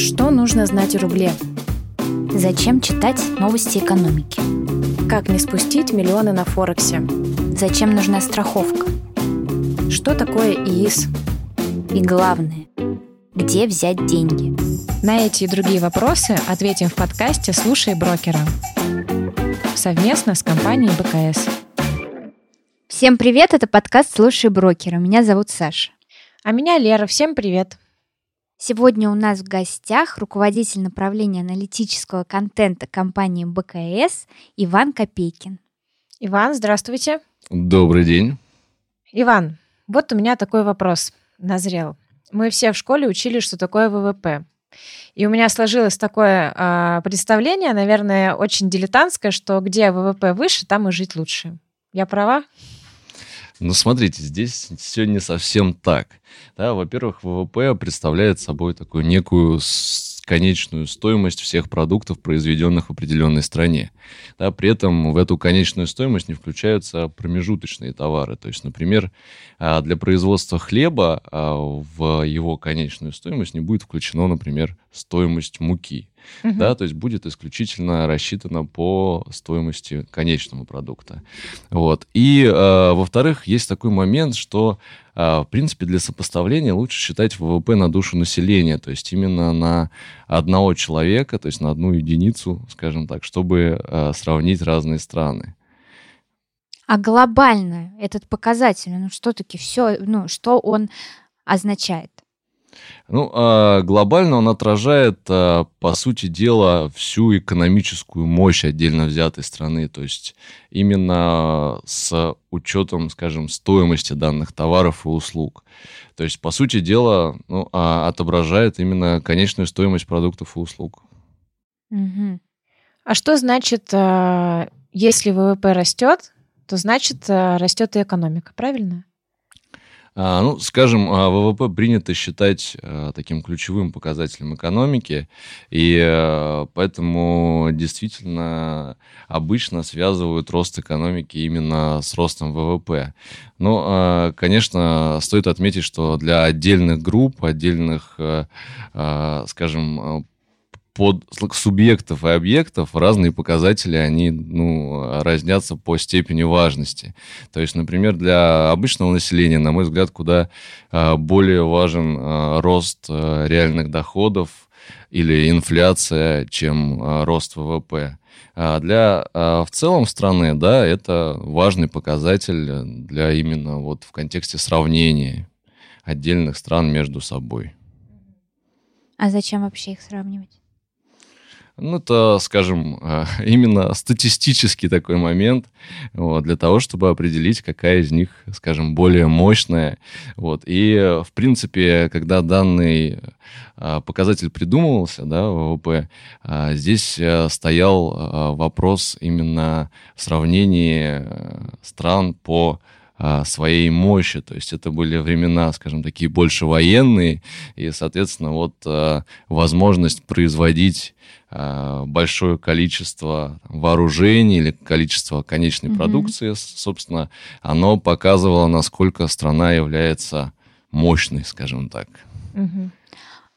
Что нужно знать о рубле? Зачем читать новости экономики? Как не спустить миллионы на Форексе? Зачем нужна страховка? Что такое ИИС? И главное, где взять деньги? На эти и другие вопросы ответим в подкасте «Слушай брокера» совместно с компанией БКС. Всем привет, это подкаст «Слушай брокера». Меня зовут Саша. А меня Лера. Всем привет. Сегодня у нас в гостях руководитель направления аналитического контента компании БКС Иван Копейкин. Иван, здравствуйте. Добрый день. Иван, вот у меня такой вопрос назрел. Мы все в школе учили, что такое ВВП. И у меня сложилось такое э, представление, наверное, очень дилетантское, что где ВВП выше, там и жить лучше. Я права? Ну, смотрите, здесь все не совсем так. Да, во-первых, ВВП представляет собой такую некую конечную стоимость всех продуктов, произведенных в определенной стране. Да, при этом в эту конечную стоимость не включаются промежуточные товары. То есть, например, а, для производства хлеба а, в его конечную стоимость не будет включено, например, стоимость муки. Угу. Да, то есть будет исключительно рассчитано по стоимости конечного продукта. Вот. И, э, во-вторых, есть такой момент, что, в принципе, для сопоставления лучше считать ВВП на душу населения, то есть именно на одного человека, то есть на одну единицу, скажем так, чтобы э, сравнить разные страны. А глобально этот показатель, ну что таки все, ну что он означает? Ну, а глобально он отражает, а, по сути дела, всю экономическую мощь отдельно взятой страны. То есть именно с учетом, скажем, стоимости данных товаров и услуг. То есть, по сути дела, ну, а, отображает именно конечную стоимость продуктов и услуг. Угу. А что значит, если ВВП растет, то значит растет и экономика, правильно? А, ну, скажем, а, ВВП принято считать а, таким ключевым показателем экономики, и поэтому действительно обычно связывают рост экономики именно с ростом ВВП. Но, конечно, стоит отметить, что для отдельных групп, отдельных, скажем, под субъектов и объектов разные показатели, они ну, разнятся по степени важности. То есть, например, для обычного населения, на мой взгляд, куда а, более важен а, рост а, реальных доходов или инфляция, чем рост ВВП. Для в целом страны, да, это важный показатель для именно вот в контексте сравнения отдельных стран между собой. А зачем вообще их сравнивать? Ну, это, скажем, э, именно статистический такой момент вот, для того, чтобы определить, какая из них, скажем, более мощная. Вот. И, в принципе, когда данный э, показатель придумывался, да, ВВП, э, здесь стоял вопрос именно в сравнении стран по своей мощи. То есть это были времена, скажем, такие больше военные, и, соответственно, вот возможность производить Э, большое количество вооружений или количество конечной mm-hmm. продукции, собственно, оно показывало, насколько страна является мощной, скажем так. Mm-hmm.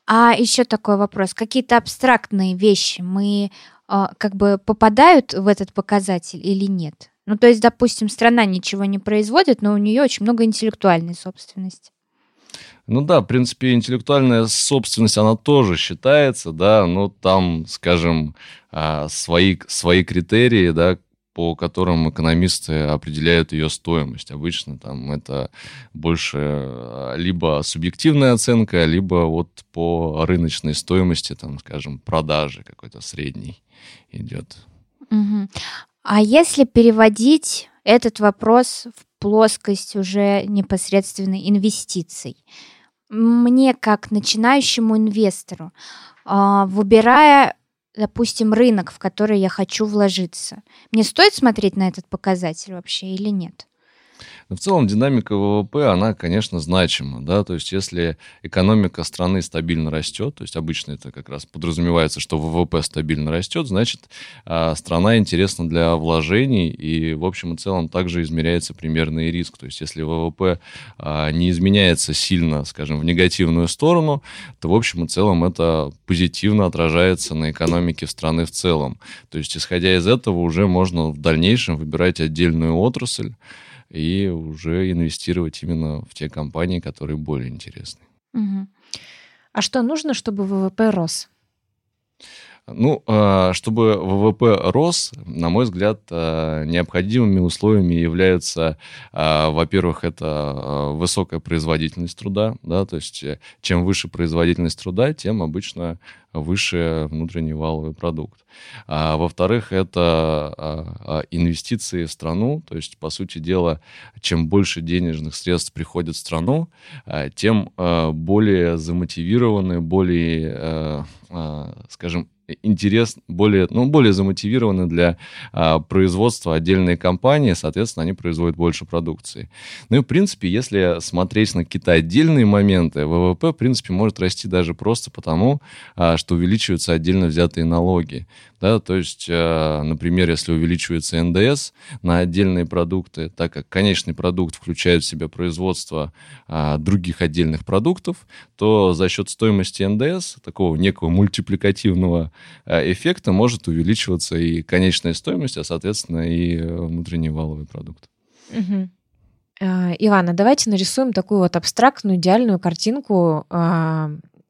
А еще такой вопрос: какие-то абстрактные вещи мы как бы попадают в этот показатель или нет? Ну, то есть, допустим, страна ничего не производит, но у нее очень много интеллектуальной собственности. Ну да, в принципе, интеллектуальная собственность, она тоже считается, да, но там, скажем, а, свои, свои критерии, да, по которым экономисты определяют ее стоимость. Обычно там это больше а, либо субъективная оценка, либо вот по рыночной стоимости, там, скажем, продажи какой-то средний идет. Угу. А если переводить этот вопрос в плоскость уже непосредственно инвестиций, мне как начинающему инвестору, а, выбирая, допустим, рынок, в который я хочу вложиться, мне стоит смотреть на этот показатель вообще или нет? Но в целом динамика ВВП, она, конечно, значима, да, то есть если экономика страны стабильно растет, то есть обычно это как раз подразумевается, что ВВП стабильно растет, значит, а, страна интересна для вложений, и в общем и целом также измеряется примерный риск, то есть если ВВП а, не изменяется сильно, скажем, в негативную сторону, то в общем и целом это позитивно отражается на экономике страны в целом. То есть исходя из этого уже можно в дальнейшем выбирать отдельную отрасль, и уже инвестировать именно в те компании, которые более интересны. Угу. А что нужно, чтобы ВВП рос? Ну, а, чтобы ВВП рос, на мой взгляд, а, необходимыми условиями являются, а, во-первых, это высокая производительность труда, да, то есть э, чем выше производительность труда, тем обычно выше внутренний валовый продукт. А, во-вторых, это инвестиции в страну, то есть, по сути дела, чем больше денежных средств приходит в страну, тем более замотивированы, более, скажем, интерес более, ну, более замотивированы для а, производства отдельные компании, соответственно, они производят больше продукции. Ну и, в принципе, если смотреть на какие-то отдельные моменты, ВВП, в принципе, может расти даже просто потому, а, что увеличиваются отдельно взятые налоги. Да, то есть, э, например, если увеличивается НДС на отдельные продукты, так как конечный продукт включает в себя производство а, других отдельных продуктов, то за счет стоимости ндс, такого некого мультипликативного эффекта, может увеличиваться и конечная стоимость, а, соответственно, и э, внутренний валовый продукт. Угу. Ивана, давайте нарисуем такую вот абстрактную, идеальную картинку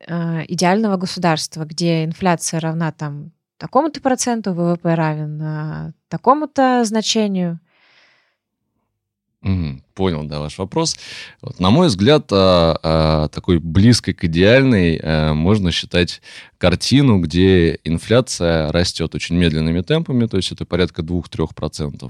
идеального государства, где инфляция равна там такому-то проценту, ВВП равен а, такому-то значению. Понял, да, ваш вопрос. Вот, на мой взгляд, а, а, такой близкой к идеальной а, можно считать картину, где инфляция растет очень медленными темпами, то есть это порядка 2-3%,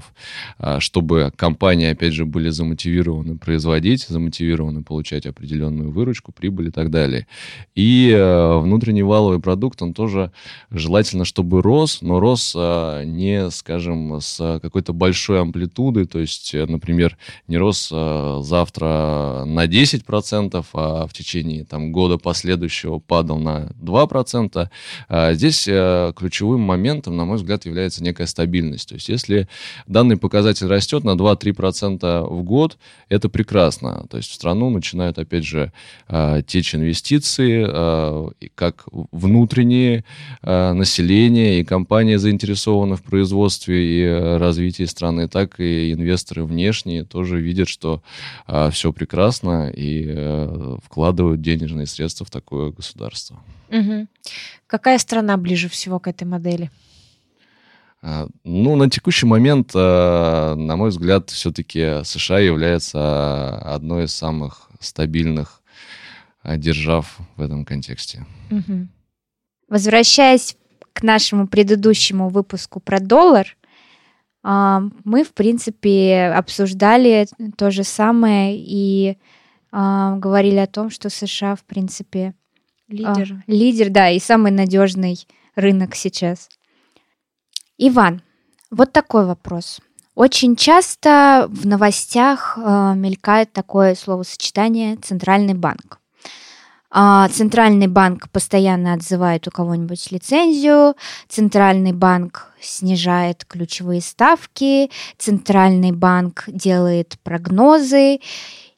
а, чтобы компании, опять же, были замотивированы производить, замотивированы получать определенную выручку, прибыль и так далее. И а, внутренний валовый продукт, он тоже желательно, чтобы рос, но рос а, не, скажем, с какой-то большой амплитудой, то есть, например, не рос завтра на 10%, а в течение там, года последующего падал на 2%, 2%. А здесь э, ключевым моментом, на мой взгляд, является некая стабильность. То есть если данный показатель растет на 2-3% в год, это прекрасно. То есть в страну начинают, опять же, э, течь инвестиции, э, как внутренние население и компании заинтересованы в производстве и развитии страны, так и инвесторы внешние тоже видят, что все прекрасно и вкладывают денежные средства в такое государство. Угу. Какая страна ближе всего к этой модели? А, ну, на текущий момент, а, на мой взгляд, все-таки США является одной из самых стабильных а, держав в этом контексте. Угу. Возвращаясь к нашему предыдущему выпуску про доллар, мы, в принципе, обсуждали то же самое и говорили о том, что США, в принципе, Лидер. А, лидер, да, и самый надежный рынок сейчас. Иван, вот такой вопрос. Очень часто в новостях э, мелькает такое словосочетание «центральный банк». А, центральный банк постоянно отзывает у кого-нибудь лицензию, центральный банк снижает ключевые ставки, центральный банк делает прогнозы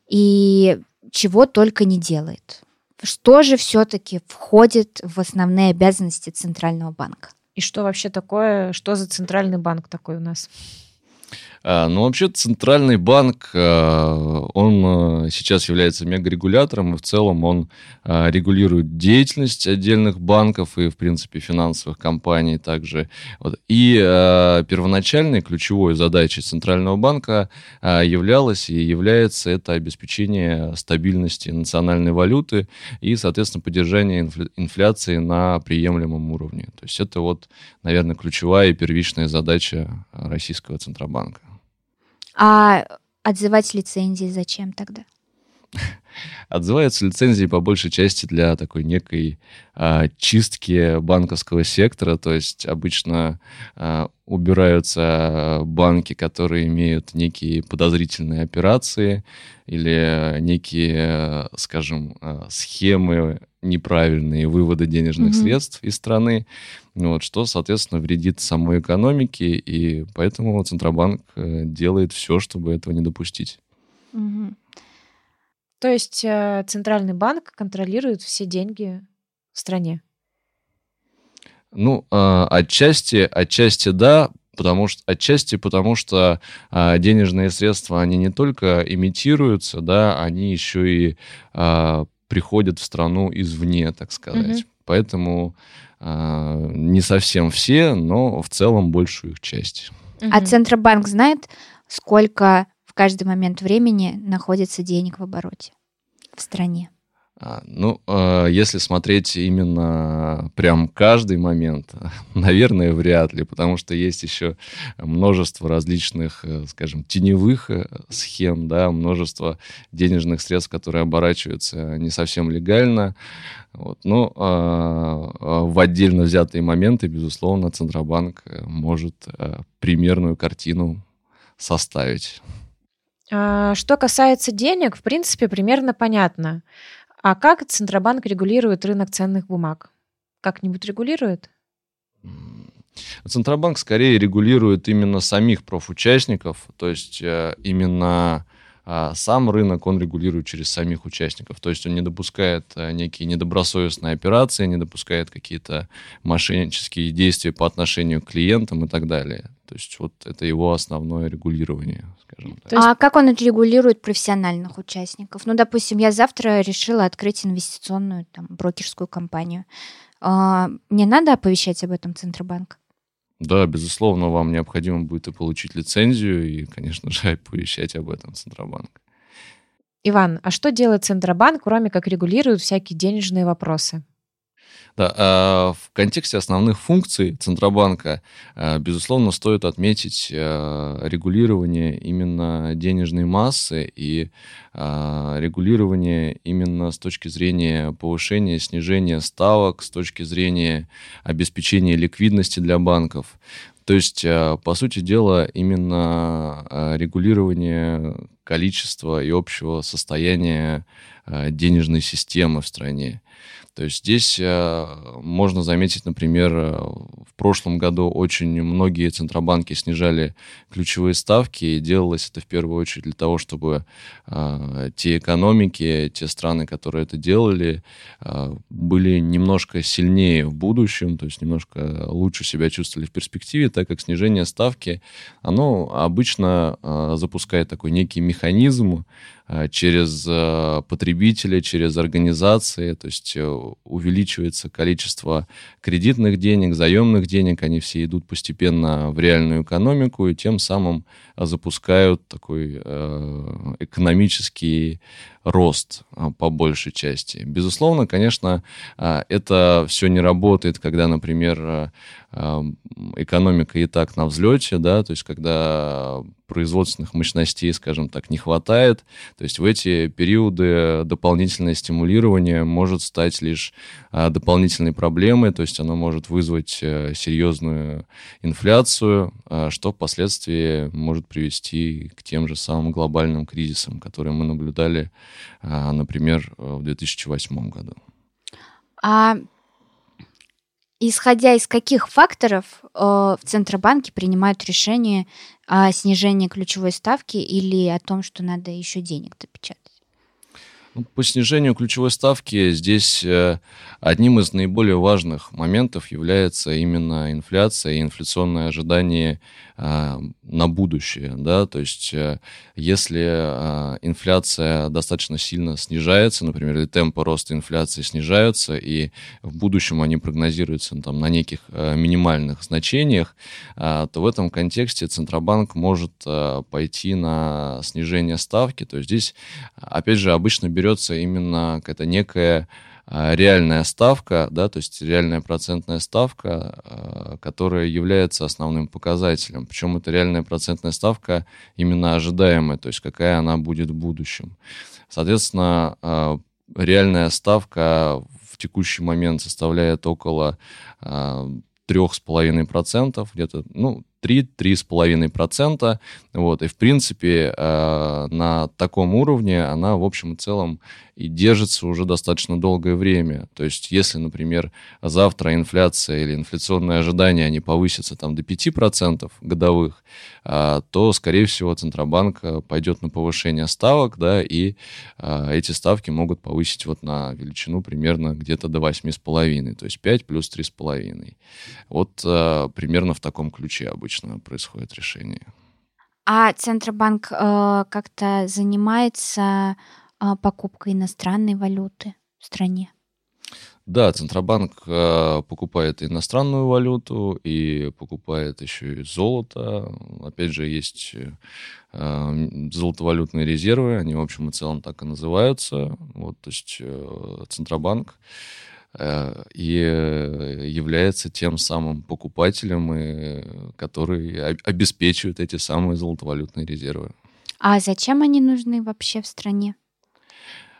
и чего только не делает. Что же все-таки входит в основные обязанности Центрального банка? И что вообще такое, что за Центральный банк такой у нас? А, ну, вообще, Центральный банк, а, он а, сейчас является мегарегулятором, и в целом он регулирует деятельность отдельных банков и, в принципе, финансовых компаний также. И первоначальной ключевой задачей Центрального банка являлась и является это обеспечение стабильности национальной валюты и, соответственно, поддержание инфляции на приемлемом уровне. То есть это вот, наверное, ключевая и первичная задача Российского Центробанка. А отзывать лицензии зачем тогда? Отзываются лицензии по большей части для такой некой а, чистки банковского сектора, то есть обычно а, убираются банки, которые имеют некие подозрительные операции или некие, скажем, а, схемы неправильные вывода денежных mm-hmm. средств из страны, вот, что, соответственно, вредит самой экономике, и поэтому Центробанк э, делает все, чтобы этого не допустить. Mm-hmm. То есть э, Центральный банк контролирует все деньги в стране? Ну, э, отчасти, отчасти да, потому что отчасти потому что а, денежные средства они не только имитируются, да, они еще и а, приходят в страну извне, так сказать. Угу. Поэтому а, не совсем все, но в целом большую их часть. Угу. А Центробанк знает, сколько каждый момент времени находится денег в обороте в стране? А, ну, а, если смотреть именно прям каждый момент, наверное, вряд ли, потому что есть еще множество различных, э, скажем, теневых э, схем, да, множество денежных средств, которые оборачиваются не совсем легально. Вот. Но а, в отдельно взятые моменты, безусловно, Центробанк э, может примерную картину составить. А, что касается денег, в принципе, примерно понятно. А как Центробанк регулирует рынок ценных бумаг? Как-нибудь регулирует? Центробанк скорее регулирует именно самих профучастников, то есть э, именно а сам рынок он регулирует через самих участников. То есть он не допускает э, некие недобросовестные операции, не допускает какие-то мошеннические действия по отношению к клиентам и так далее. То есть вот это его основное регулирование, скажем так. А как он регулирует профессиональных участников? Ну, допустим, я завтра решила открыть инвестиционную там, брокерскую компанию. А, мне надо оповещать об этом Центробанк? Да, безусловно, вам необходимо будет и получить лицензию, и, конечно же, оповещать об этом Центробанк. Иван, а что делает Центробанк, кроме как регулирует всякие денежные вопросы? Да, а, в контексте основных функций Центробанка, а, безусловно, стоит отметить а, регулирование именно денежной массы и регулирование именно с точки зрения повышения, снижения ставок, с точки зрения обеспечения ликвидности для банков. То есть, по сути дела, именно регулирование количества и общего состояния денежной системы в стране. То есть здесь э, можно заметить, например, э, в прошлом году очень многие центробанки снижали ключевые ставки, и делалось это в первую очередь для того, чтобы э, те экономики, те страны, которые это делали, были немножко сильнее в будущем, то есть немножко лучше себя чувствовали в перспективе, так как снижение ставки, оно обычно запускает такой некий механизм, через э, потребителя, через организации, то есть э, увеличивается количество кредитных денег, заемных денег, они все идут постепенно в реальную экономику и тем самым запускают такой экономический рост по большей части. Безусловно, конечно, это все не работает, когда, например, экономика и так на взлете, да, то есть когда производственных мощностей, скажем так, не хватает. То есть в эти периоды дополнительное стимулирование может стать лишь а, дополнительной проблемой, то есть оно может вызвать а, серьезную инфляцию, а, что впоследствии может привести к тем же самым глобальным кризисам, которые мы наблюдали, а, например, в 2008 году. А Исходя из каких факторов э, в Центробанке принимают решение о снижении ключевой ставки или о том, что надо еще денег допечатать? Ну, по снижению ключевой ставки здесь э, одним из наиболее важных моментов является именно инфляция и инфляционное ожидание на будущее. Да? То есть э, если а, инфляция достаточно сильно снижается, например, или темпы роста инфляции снижаются, и в будущем они прогнозируются ну, там, на неких э, минимальных значениях, то в этом контексте Центробанк может пойти на снижение ставки. То есть здесь, опять же, обычно берется именно какая-то некая реальная ставка, да, то есть реальная процентная ставка, а, которая является основным показателем. Причем это реальная процентная ставка именно ожидаемая, то есть какая она будет в будущем. Соответственно, э, реальная ставка в текущий момент составляет около 3,5%, где-то, ну, 3-3,5%. Вот, и, в принципе, э, на таком уровне она, в общем и целом, и держится уже достаточно долгое время. То есть, если, например, завтра инфляция или инфляционные ожидания, они повысятся там до 5% годовых, э, то, скорее всего, Центробанк э, пойдет на повышение ставок, да, и эти ставки могут повысить вот на величину примерно где-то до 8,5, то есть 5 плюс 3,5. Вот примерно в таком ключе обычно происходит решение. А Центробанк э, как-то занимается э, покупкой иностранной валюты в стране? Да, Центробанк э, покупает иностранную валюту и покупает еще и золото. Опять же, есть э, золотовалютные резервы, они в общем и целом так и называются. Вот, то есть э, Центробанк Э, и э, является тем самым покупателем, который обеспечивает эти самые золотовалютные резервы. А зачем они нужны вообще в стране?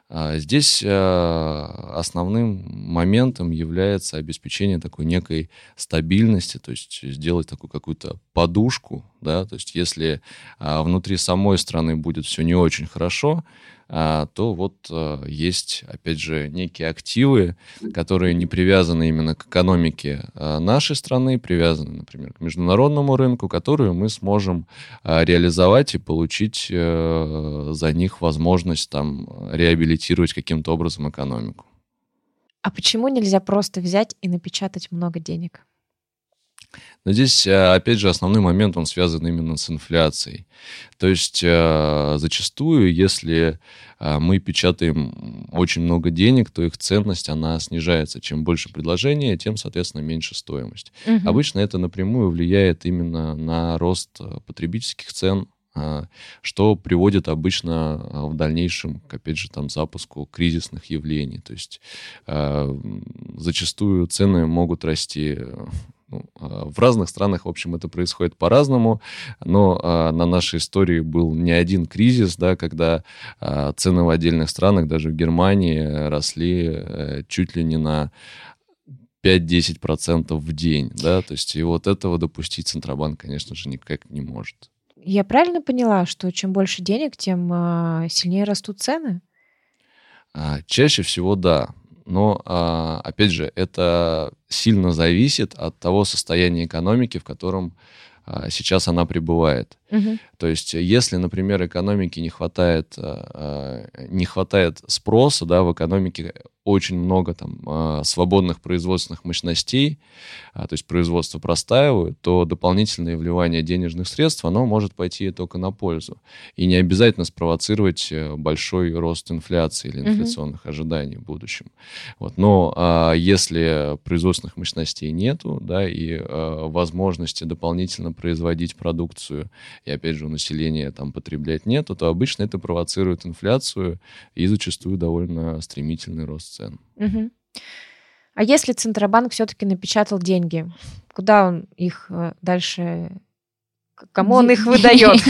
А, здесь э, основным моментом является обеспечение такой некой стабильности, то есть сделать такую какую-то подушку, да, то есть если а, внутри самой страны будет все не очень хорошо, а, то вот а, есть, опять же, некие активы, которые не привязаны именно к экономике а, нашей страны, привязаны, например, к международному рынку, которые мы сможем реализовать и получить э, за них возможность там реабилитировать каким-то образом экономику. А почему нельзя просто взять и напечатать много денег? Но здесь, э, опять же, основной момент, он связан именно с инфляцией. То есть э, зачастую, если э, мы печатаем очень много денег, то их ценность, она снижается. Чем больше предложения, тем, соответственно, меньше стоимость. Угу. Обычно это напрямую влияет именно на рост потребительских цен, что приводит обычно в дальнейшем, к, опять же, там, запуску кризисных явлений. То есть зачастую цены могут расти ну, а, в разных странах, в общем, это происходит по-разному, но а, на нашей истории был не один кризис, да, когда а, цены в отдельных странах, даже в Германии, росли э, чуть ли не на 5-10% в день, да, то есть и вот этого допустить Центробанк, конечно же, никак не может. Я правильно поняла, что чем больше денег, тем сильнее растут цены? Чаще всего да. Но, а, опять же, это сильно зависит от того состояния экономики, в котором а, сейчас она пребывает. Угу. То есть, если, например, экономике не хватает, а, не хватает спроса, да, в экономике очень много там а, свободных производственных мощностей, то есть производство простаивает, то дополнительное вливание денежных средств, оно может пойти только на пользу. И не обязательно спровоцировать э, большой рост инфляции или инфляционных угу. ожиданий в будущем. Вот. Но если производственных мощностей нету, да, и возможности дополнительно производить продукцию и опять же у населения там потреблять нету, то обычно это провоцирует инфляцию и зачастую довольно стремительный рост цен. Угу. А если Центробанк все-таки напечатал деньги, куда он их э, дальше, кому он их выдает?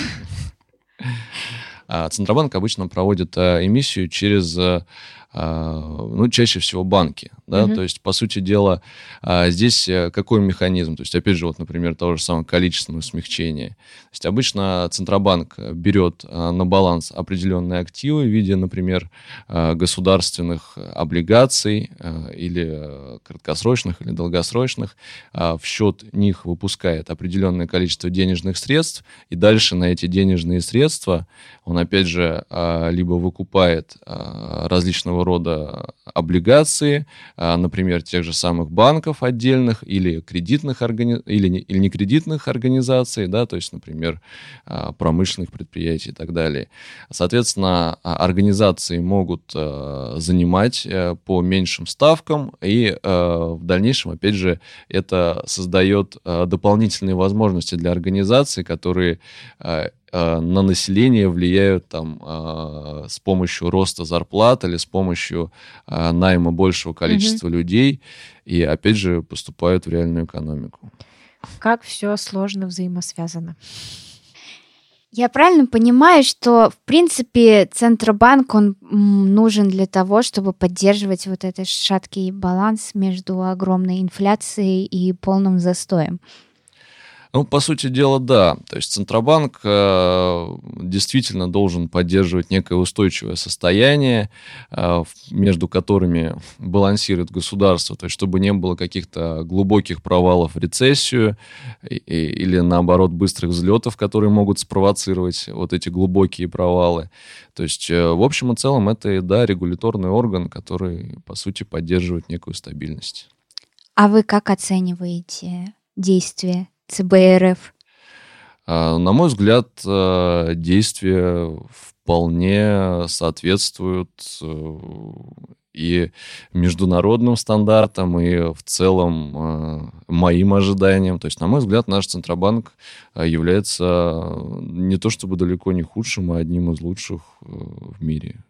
А Центробанк обычно проводит э, эмиссию через э, ну, чаще всего банки, да, угу. то есть, по сути дела, а, здесь э, какой механизм, то есть, опять же, вот, например, того же самого количественного смягчения. То есть, обычно Центробанк берет а, на баланс определенные активы в виде, например, государственных облигаций или э, краткосрочных, или долгосрочных, в счет них выпускает определенное количество денежных средств, и дальше на эти денежные средства он, опять же, либо выкупает различного рода облигации, а, например, тех же самых банков отдельных или кредитных органи... или, не, или некредитных организаций, да, то есть, например, а, промышленных предприятий и так далее. Соответственно, а, организации могут занимать э, по меньшим ставкам, и в дальнейшем, опять же, это создает дополнительные возможности для организаций, которые Э, на население влияют там э, с помощью роста зарплат или с помощью э, найма большего количества mm-hmm. людей и опять же поступают в реальную экономику. Как все сложно взаимосвязано. Я правильно понимаю, что, в принципе, Центробанк, он нужен для того, чтобы поддерживать вот этот шаткий баланс между огромной инфляцией и полным застоем? Ну, по сути дела, да. То есть Центробанк э, действительно должен поддерживать некое устойчивое состояние, э, между которыми балансирует государство, то есть чтобы не было каких-то глубоких провалов в рецессию и, или, наоборот, быстрых взлетов, которые могут спровоцировать вот эти глубокие провалы. То есть, э, в общем и целом, это, да, регуляторный орган, который, по сути, поддерживает некую стабильность. А вы как оцениваете действия ЦБРФ? А, на мой взгляд, э, действия вполне соответствуют э, и международным стандартам, и в целом э, моим ожиданиям. То есть, на мой взгляд, наш Центробанк является не то чтобы далеко не худшим, а одним из лучших в мире.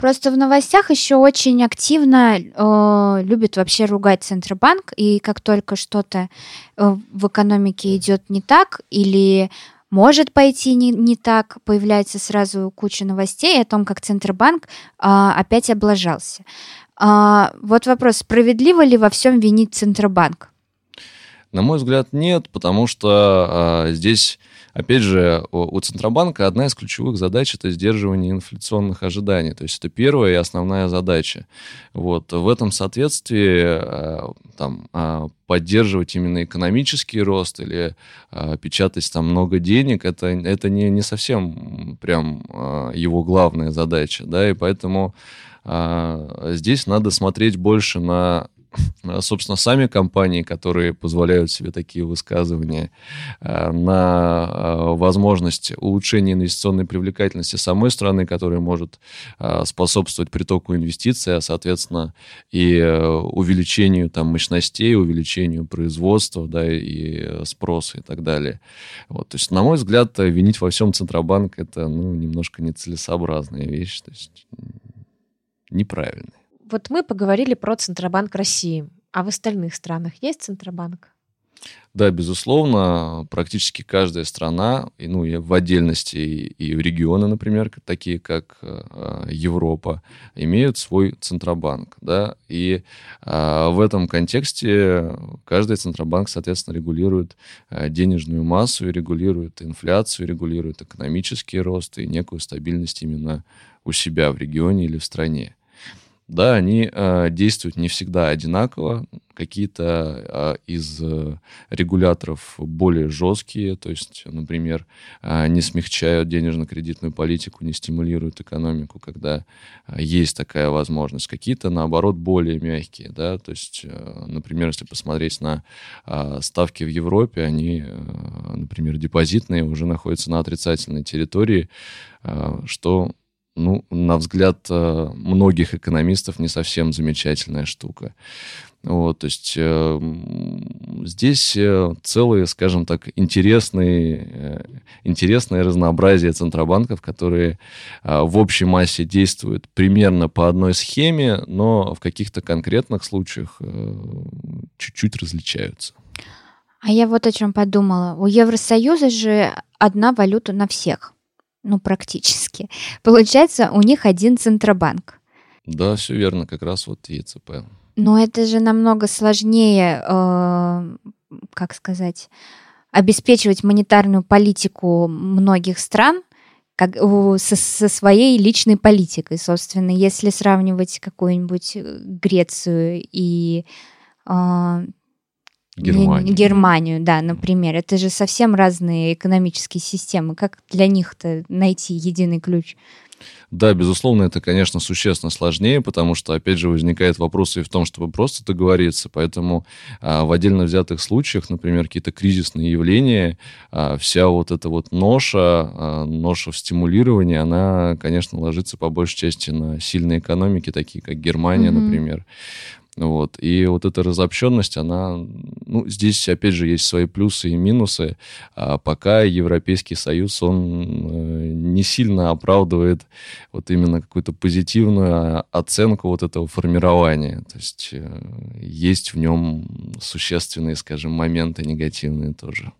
Просто в новостях еще очень активно э, любят вообще ругать Центробанк, и как только что-то э, в экономике идет не так или может пойти не, не так, появляется сразу куча новостей о том, как Центробанк э, опять облажался. Э, вот вопрос, справедливо ли во всем винить Центробанк? На мой взгляд, нет, потому что э, здесь Опять же, у Центробанка одна из ключевых задач – это сдерживание инфляционных ожиданий. То есть это первая и основная задача. Вот. В этом соответствии э, там, а, поддерживать именно экономический рост или а, печатать там много денег, это, это не, не совсем прям а, его главная задача. Да? И поэтому здесь надо смотреть больше на собственно, сами компании, которые позволяют себе такие высказывания, э, на э, возможность улучшения инвестиционной привлекательности самой страны, которая может способствовать притоку инвестиций, а, соответственно, и увеличению там мощностей, увеличению производства, да, и спроса и так далее. Вот, то есть, на мой взгляд, винить во всем Центробанк это, ну, немножко нецелесообразная вещь, то есть неправильная. Вот мы поговорили про Центробанк России. А в остальных странах есть Центробанк? Да, безусловно, практически каждая страна, и, ну, и в отдельности и, и регионы, например, такие как э, Европа, имеют свой Центробанк. Да? И э, в этом контексте каждый Центробанк, соответственно, регулирует э, денежную массу, и регулирует инфляцию, регулирует экономический рост и некую стабильность именно у себя в регионе или в стране да, они э, действуют не всегда одинаково. Какие-то э, из э, регуляторов более жесткие, то есть, например, э, не смягчают денежно-кредитную политику, не стимулируют экономику, когда э, есть такая возможность. Какие-то, наоборот, более мягкие, да, то есть, э, например, если посмотреть на э, ставки в Европе, они, э, например, депозитные уже находятся на отрицательной территории, э, что ну, на взгляд э, многих экономистов, не совсем замечательная штука. Вот, то есть э, здесь э, целые, скажем так, интересные, э, интересное разнообразие центробанков, которые э, в общей массе действуют примерно по одной схеме, но в каких-то конкретных случаях э, чуть-чуть различаются. А я вот о чем подумала. У Евросоюза же одна валюта на всех ну, практически. Получается, у них один Центробанк. Да, все верно, как раз вот ЕЦП. Но это же намного сложнее, э, как сказать, обеспечивать монетарную политику многих стран как, со, со своей личной политикой. Собственно, если сравнивать какую-нибудь Грецию и э, Германию. Германию, да, например. Это же совсем разные экономические системы. Как для них-то найти единый ключ? Да, безусловно, это, конечно, существенно сложнее, потому что, опять же, возникает вопрос и в том, чтобы просто договориться. Поэтому а, в отдельно взятых случаях, например, какие-то кризисные явления, а, вся вот эта вот ноша, а, ноша в стимулировании, она, конечно, ложится по большей части на сильные экономики, такие как Германия, mm-hmm. например. Вот. И вот эта разобщенность, она, ну, здесь, опять же, есть свои плюсы и минусы. А пока Европейский Союз, он э, не сильно оправдывает вот именно какую-то позитивную оценку вот этого формирования. То есть э, есть в нем существенные, скажем, моменты негативные тоже.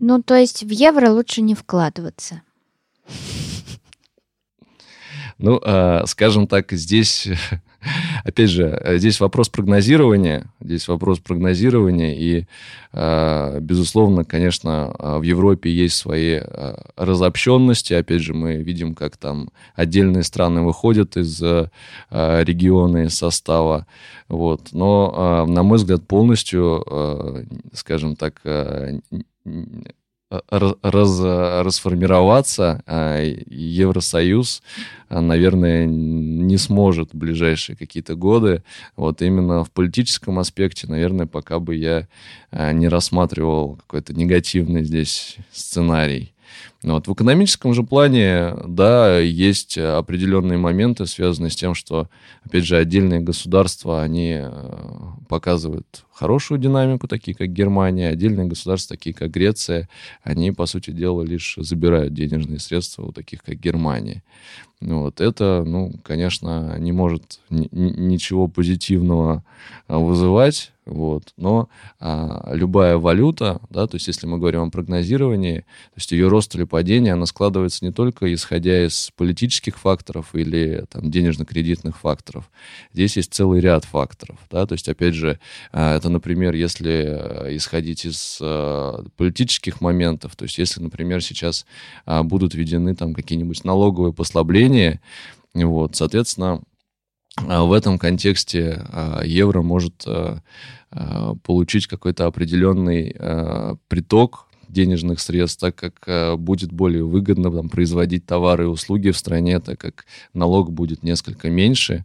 Ну, то есть в евро лучше не вкладываться. Ну, э, скажем так, здесь, опять же, здесь вопрос прогнозирования, здесь вопрос прогнозирования, и, э, безусловно, конечно, в Европе есть свои э, разобщенности, опять же, мы видим, как там отдельные страны выходят из э, региона, из состава, вот, но, э, на мой взгляд, полностью, э, скажем так, э, раз, расформироваться, а Евросоюз, а, наверное, не сможет в ближайшие какие-то годы. Вот именно в политическом аспекте, наверное, пока бы я а, не рассматривал какой-то негативный здесь сценарий. Ну вот. В экономическом же плане, да, есть определенные моменты, связанные с тем, что, опять же, отдельные государства, они э, показывают хорошую динамику, такие как Германия, отдельные государства, такие как Греция, они, по сути дела, лишь забирают денежные средства у таких как Германия. Ну вот. Это, ну, конечно, не может ничего позитивного а, вызывать, вот. Но а, любая валюта, да, то есть если мы говорим о прогнозировании, то есть ее рост или падение, она складывается не только исходя из политических факторов или там, денежно-кредитных факторов. Здесь есть целый ряд факторов. Да, то есть, опять же, а, это, например, если э, исходить из а, политических моментов, то есть если, например, сейчас а, будут введены там какие-нибудь налоговые послабления, вот, соответственно, в этом контексте а, евро может а, получить какой-то определенный приток денежных средств, так как будет более выгодно там, производить товары и услуги в стране, так как налог будет несколько меньше.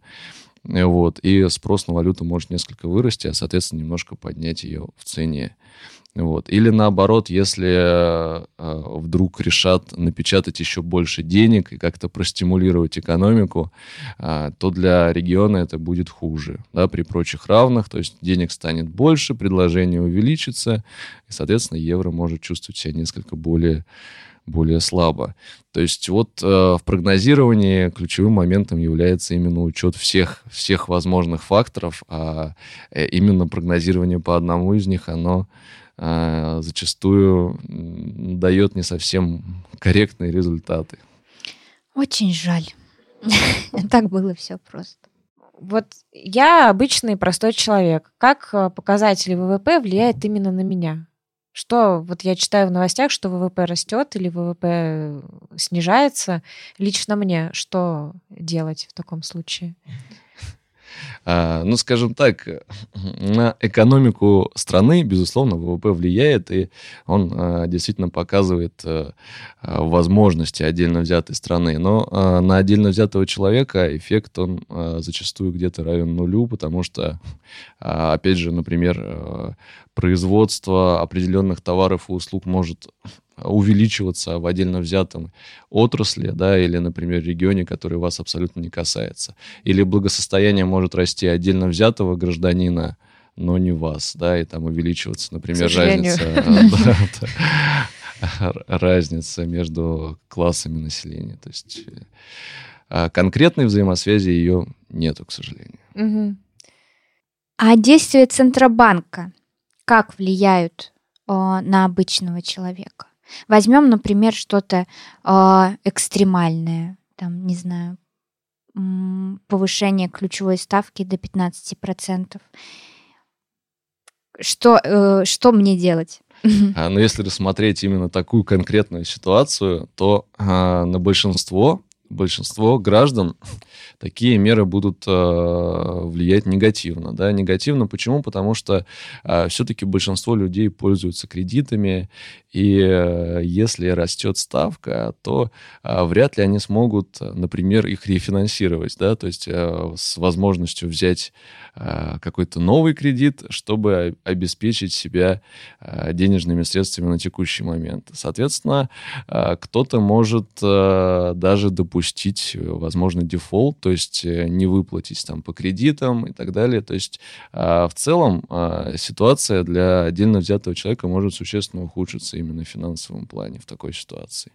Вот, и спрос на валюту может несколько вырасти, а, соответственно, немножко поднять ее в цене. Вот. Или наоборот, если э, вдруг решат напечатать еще больше денег и как-то простимулировать экономику, э, то для региона это будет хуже. Да, при прочих равных, то есть денег станет больше, предложение увеличится, и, соответственно, евро может чувствовать себя несколько более более слабо. То есть вот э, в прогнозировании ключевым моментом является именно учет всех, всех возможных факторов, а э, именно прогнозирование по одному из них, оно а, зачастую дает не совсем корректные результаты. Очень жаль. Так было все просто. Вот я обычный простой человек. Как э, показатели ВВП влияют именно на меня? Что вот я читаю в новостях, что ВВП растет или ВВП снижается. Лично мне что делать в таком случае? А, ну, скажем так, на экономику страны, безусловно, ВВП влияет, и он а, действительно показывает а, возможности отдельно взятой страны. Но на отдельно взятого человека эффект, он зачастую где-то равен нулю, потому что, опять же, например, производство определенных товаров и услуг может увеличиваться в отдельно взятом отрасли, да, или, например, регионе, который вас абсолютно не касается. Или благосостояние может расти отдельно взятого гражданина, но не вас, да, и там увеличиваться, например, разница, разница между классами населения. То есть э, конкретной взаимосвязи ее нету, к сожалению. А действия Центробанка как влияют на обычного человека? Возьмем, например, что-то э, экстремальное, там, не знаю, повышение ключевой ставки до 15%. Что, э, что мне делать? А, Но ну, если рассмотреть именно такую конкретную ситуацию, то а, на большинство большинство граждан такие меры будут э, влиять негативно. Да? Негативно почему? Потому что э, все-таки большинство людей пользуются кредитами, и э, если растет ставка, то вряд ли они смогут, например, их рефинансировать, да? то есть с возможностью взять какой-то новый кредит, чтобы обеспечить себя э, денежными средствами на текущий момент. Соответственно, э, кто-то может э, даже допустить э, возможный дефолт, то есть э, не выплатить там по кредитам и так далее. То есть в целом ситуация для отдельно взятого человека может существенно ухудшиться именно в финансовом плане в такой ситуации.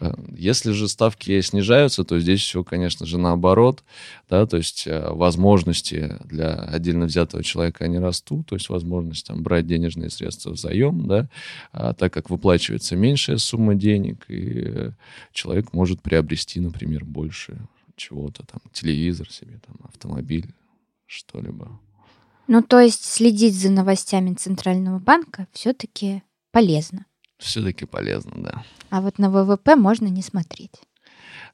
Э, если же ставки снижаются, то здесь все, конечно же, наоборот, да, то есть э, возможности для отдельно взятого человека, они растут, то есть возможность там брать денежные средства в заем, да, а так как выплачивается меньшая сумма денег, и человек может приобрести, например, больше чего-то, там, телевизор себе, там, автомобиль, что-либо. Ну, то есть следить за новостями Центрального банка все-таки полезно. Все-таки полезно, да. А вот на ВВП можно не смотреть.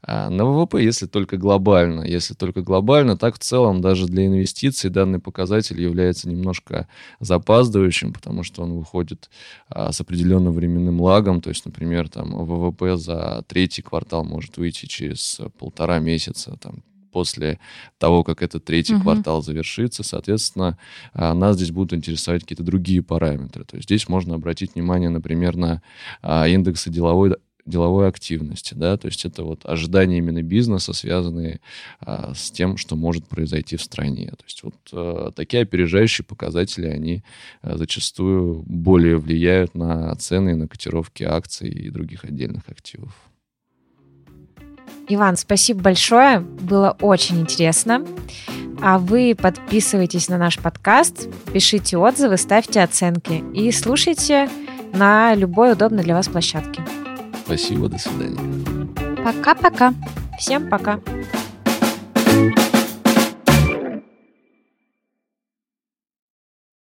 А на ВВП, если только глобально. Если только глобально, так в целом даже для инвестиций данный показатель является немножко запаздывающим, потому что он выходит а, с определенным временным лагом. То есть, например, там ВВП за третий квартал может выйти через полтора месяца, там, после того, как этот третий угу. квартал завершится. Соответственно, а, нас здесь будут интересовать какие-то другие параметры. То есть здесь можно обратить внимание, например, на а, индексы деловой деловой активности, да, то есть это вот ожидания именно бизнеса, связанные а, с тем, что может произойти в стране. То есть вот а, такие опережающие показатели, они а, зачастую более влияют на цены, на котировки акций и других отдельных активов. Иван, спасибо большое. Было очень интересно. А вы подписывайтесь на наш подкаст, пишите отзывы, ставьте оценки и слушайте на любой удобной для вас площадке. Спасибо, до свидания. Пока-пока. Всем пока. thank you